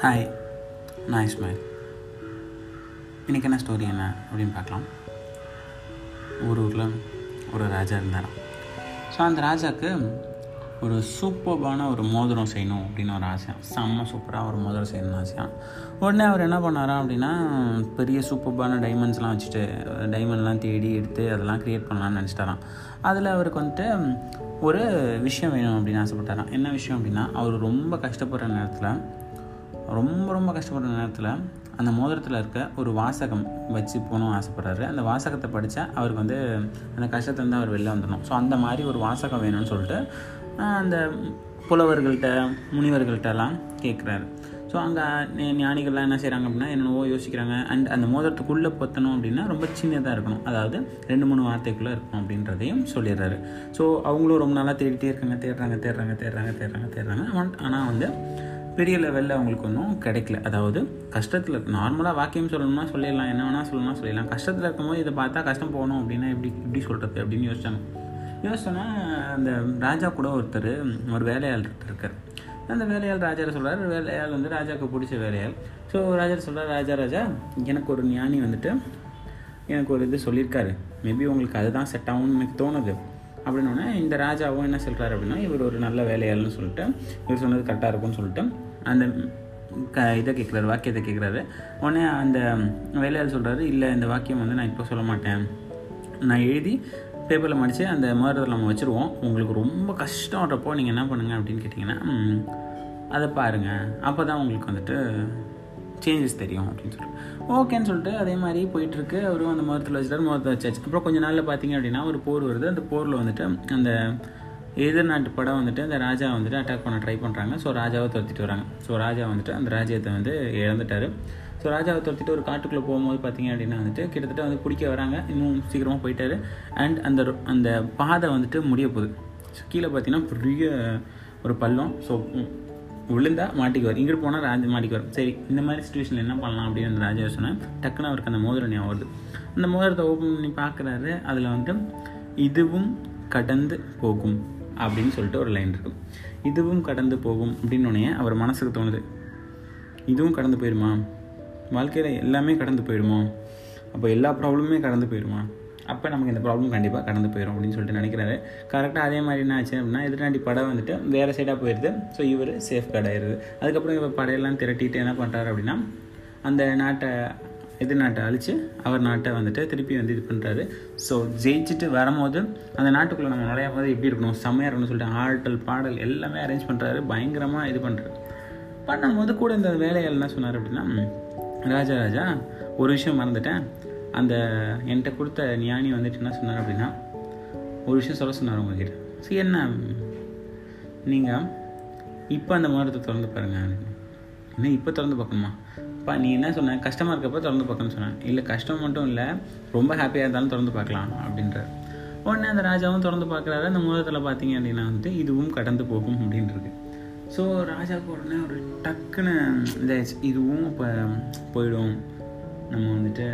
Hi நான் இஸ்மாயில் இன்றைக்கி என்ன ஸ்டோரி என்ன அப்படின்னு பார்க்கலாம். ஒரு ஊரில் ஒரு ராஜா இருந்தாராம். ஸோ அந்த ராஜாவுக்கு ஒரு சூப்பர்பான ஒரு மோதிரம் செய்யணும் அப்படின்னு ஒரு ஆசை. செம்ம சூப்பராக ஒரு மோதிரம் செய்யணும்னு ஆசையாக உடனே அவர் என்ன பண்ணாராம் அப்படின்னா பெரிய சூப்பர்பான டைமண்ட்ஸ்லாம் வச்சுட்டு டைமண்ட்லாம் தேடி எடுத்து அதெல்லாம் க்ரியேட் பண்ணலான்னு நினச்சிட்டாராம். அதில் அவருக்கு வந்துட்டு ஒரு விஷயம் வேணும் அப்படின்னு ஆசைப்பட்டாராம். என்ன விஷயம் அப்படின்னா அவர் ரொம்ப கஷ்டப்படுற நேரத்தில் ரொம்ப ரொம்ப கஷ்டப்படுற நேரத்தில் அந்த மோதிரத்தில் இருக்க ஒரு வாசகம் வச்சு போகணும் ஆசைப்படுறாரு. அந்த வாசகத்தை படித்தா அவருக்கு வந்து அந்த கஷ்டத்துலேருந்து அவர் வெளில வந்துடணும். ஸோ அந்த மாதிரி ஒரு வாசகம் வேணும்னு சொல்லிட்டு அந்த புலவர்கள்ட்ட முனிவர்கள்ட்டெல்லாம் கேட்குறாரு ஸோ அங்கே ஞானிகள்லாம் என்ன செய்கிறாங்க அப்படின்னா என்னென்னவோ யோசிக்கிறாங்க. அண்ட் அந்த மோதிரத்துக்குள்ளே பொத்தணும் அப்படின்னா ரொம்ப சின்னதாக இருக்கணும். அதாவது ரெண்டு மூணு வார்த்தைக்குள்ளே இருக்கணும் அப்படின்றதையும் சொல்லிடுறாரு. ஸோ அவங்களும் ரொம்ப நாளாக தேடிட்டே இருக்காங்க தேடுறாங்க தேடுறாங்க தேடுறாங்க தேடுறாங்க தேடுறாங்க. ஆனால் வந்து பெரிய லெவலில் அவங்களுக்கு ஒன்றும் கிடைக்கல. அதாவது கஷ்டத்தில் நார்மலாக வாக்கியம் சொல்லணும்னா சொல்லிடலாம் என்ன வேணால் சொல்லணும்னா சொல்லிடலாம். கஷ்டத்தில் இருக்கும்போது இதை பார்த்தா கஷ்டம் போகணும் அப்படின்னா எப்படி எப்படி சொல்கிறது அப்படின்னு யோசிச்சாங்க. யோசிச்சோன்னா அந்த ராஜா கூட ஒருத்தர் ஒரு வேலையாள் இருக்கார். அந்த வேலையாள் ராஜா சொல்கிறார் வேலையாள் வந்து ராஜாவுக்கு பிடிச்ச வேலையாள். ஸோ ராஜா சொல்கிறார் ராஜா ராஜா எனக்கு ஒரு ஞானி வந்துட்டு எனக்கு ஒரு இது சொல்லியிருக்காரு. மேபி உங்களுக்கு அதுதான் செட் ஆகும்னு எனக்கு தோணுது. அப்படின்னோடனே இந்த ராஜாவும் என்ன சொல்கிறாரு அப்படின்னா இவர் ஒரு நல்ல வேலையாள்னு சொல்லிட்டு இவர் சொன்னது கரெக்டாக இருக்கும்னு சொல்லிட்டு அந்த க இதை கேட்குறாரு வாக்கியத்தை கேட்குறாரு. உடனே அந்த வேலையாள் சொல்கிறாரு இல்லை இந்த வாக்கியம் வந்து நான் இப்போ சொல்ல மாட்டேன். நான் எழுதி பேப்பரில் மடித்து அந்த மோதிரத்தில் நம்ம வச்சுருவோம். உங்களுக்கு ரொம்ப கஷ்டம்ன்றப்போ நீங்கள் என்ன பண்ணுங்கள் அப்படின்னு கேட்டிங்கன்னா அதை பாருங்கள் அப்போ தான் உங்களுக்கு வந்துட்டு சேஞ்சஸ் தெரியும் அப்படின்னு சொல்லிட்டு. ஓகேன்னு சொல்லிட்டு அதே மாதிரி போயிட்டுருக்கு. அவரும் அந்த மரத்தில் வச்சுட்டார். மரத்தை வச்சாச்சு. அப்புறம் கொஞ்சம் நாளில் பார்த்தீங்க அப்படின்னா ஒரு போர் வருது. அந்த போரில் வந்துட்டு அந்த எதிர்நாட்டு படம் வந்துட்டு அந்த ராஜா வந்துட்டு அட்டாக் பண்ண ட்ரை பண்ணுறாங்க ஸோ ராஜாவை துரத்திட்டு வராங்க. ஸோ ராஜா வந்துட்டு அந்த ராஜ்யத்தை வந்து இழந்துட்டார். ஸோ ராஜாவை துரத்திட்டு ஒரு காட்டுக்குள்ளே போகும்போது பார்த்தீங்க அப்படின்னா வந்துட்டு கிட்டத்தட்ட வந்து பிடிக்க வராங்க. இன்னும் சீக்கிரமாக போயிட்டாரு. அண்ட் அந்த அந்த பாதை வந்துட்டு முடிய போகுது. ஸோ கீழே பார்த்தீங்கன்னா பெரிய ஒரு பள்ளம். ஸோ விழுந்தா மாட்டிக்குவார். இங்கிட்டு போனால் ராஜா மாட்டிக்குவார். சரி இந்த மாதிரி சுச்சுவேஷனில் என்ன பண்ணலாம் அப்படின்னு ராஜா சொன்னேன் டக்குன்னு அவருக்கு அந்த மோதிரம் ஞாபகம் வருது. அந்த மோதிரத்தை ஓப்பன் பண்ணி பார்க்குறாரு. அதில் வந்துட்டு இதுவும் கடந்து போகும் அப்படின்னு சொல்லிட்டு ஒரு லைன் இருக்கும். இதுவும் கடந்து போகும் அப்படின்னு அவர் மனசுக்கு தோணுது. இதுவும் கடந்து போயிடுமா வாழ்க்கையில் எல்லாமே கடந்து போயிடுமா அப்போ எல்லா ப்ராப்ளமுமே கடந்து போயிடுமா அப்போ நமக்கு இந்த ப்ராப்ளம் கண்டிப்பாக கடந்து போயிடும் அப்படின்னு சொல்லிட்டு நினைக்கிறாரு. கரெக்டாக அதே மாதிரி என்ன ஆச்சு அப்படின்னா எதிர்நாட்டி படம் வந்துட்டு வேறு சைடாக போயிடுது ஸோ இவர் சேஃப் கார்டு ஆயிடுது அதுக்கப்புறம் இவர் படையெல்லாம் திரட்டிட்டு என்ன பண்ணுறாரு அப்படின்னா அந்த நாட்டை எதிர் நாட்டை அழித்து அவர் நாட்டை வந்துட்டு திருப்பி வந்து இது பண்ணுறாரு ஸோ ஜெயிச்சுட்டு வரும்போது அந்த நாட்டுக்குள்ளே நம்ம நுழைய போது எப்படி இருக்கணும் செம்மையாக இருக்கணும்னு சொல்லிட்டு ஆடல் பாடல் எல்லாமே அரேஞ்ச் பண்ணுறாரு பயங்கரமாக இது பண்ணுறாரு பண்ணும்போது கூட இந்த வேலையால் என்ன சொன்னார் அப்படின்னா ராஜா ராஜா ஒரு விஷயம் மறந்துட்டேன். அந்த என்கிட்ட கொடுத்த ஞானி வந்துட்டு என்ன சொன்னார் அப்படின்னா ஒரு விஷயம் சொல்ல சொன்னார் உங்ககிட்ட. சரி என்ன? நீங்கள் இப்போ அந்த மோதிரத்தை திறந்து பாருங்கள் என்ன இப்போ திறந்து பார்க்கணுமா? அப்பா நீ என்ன சொன்ன? கஷ்டமாக இருக்கப்போ திறந்து பார்க்கணும்னு சொன்னேன் இல்லை கஷ்டம் மட்டும் இல்லை ரொம்ப ஹாப்பியாக இருந்தாலும் திறந்து பார்க்கலாம் அப்படின்றார். உடனே அந்த ராஜாவும் திறந்து பார்க்குறாரு. அந்த மூலத்தில் பார்த்தீங்க அப்படின்னா வந்துட்டு இதுவும் கடந்து போகும் அப்படின்றது. ஸோ ராஜாவுக்கு உடனே ஒரு டக்குன்னு இந்த இதுவும் இப்போ போயிடும். நம்ம வந்துட்டு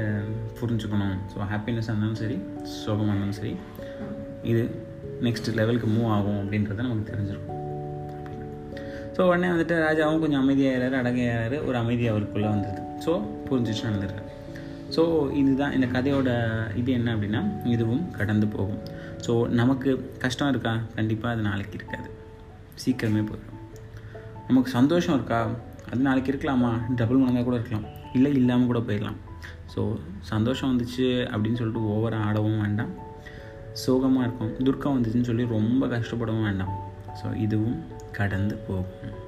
புரிஞ்சுக்கணும். ஸோ ஹாப்பினஸ்ஸாக இருந்தாலும் சரி சோகமாக இருந்தாலும் சரி இது நெக்ஸ்ட் லெவலுக்கு மூவ் ஆகும் அப்படின்றத நமக்கு தெரிஞ்சிருக்கும். ஸோ உடனே வந்துட்டு ராஜாவும் கொஞ்சம் அமைதியாகிறாரு அடங்கையாகிறாரு ஒரு அமைதி அவருக்குள்ளே வந்துடுது ஸோ புரிஞ்சிச்சு நடந்துடுறாரு ஸோ இதுதான் இந்த கதையோட இது என்ன அப்படின்னா இதுவும் கடந்து போகும். ஸோ நமக்கு கஷ்டம் இருக்கா? கண்டிப்பாக அது நாளைக்கு இருக்காது. சீக்கிரமே போயிடும். நமக்கு சந்தோஷம் இருக்கா? அது நாளைக்கு இருக்கலாமா? டபுள் மடங்காக கூட இருக்கலாம். இல்லை இல்லாமல் கூட போயிடலாம். ஸோ சந்தோஷம் வந்துச்சு அப்படின்னு சொல்லிட்டு ஓவராக ஆடவும் வேண்டாம். சோகமாக இருக்கும். துர்க்கம் வந்துச்சுன்னு சொல்லி ரொம்ப கஷ்டப்படவும் வேண்டாம். ஸோ இதுவும் கடந்து போகும்.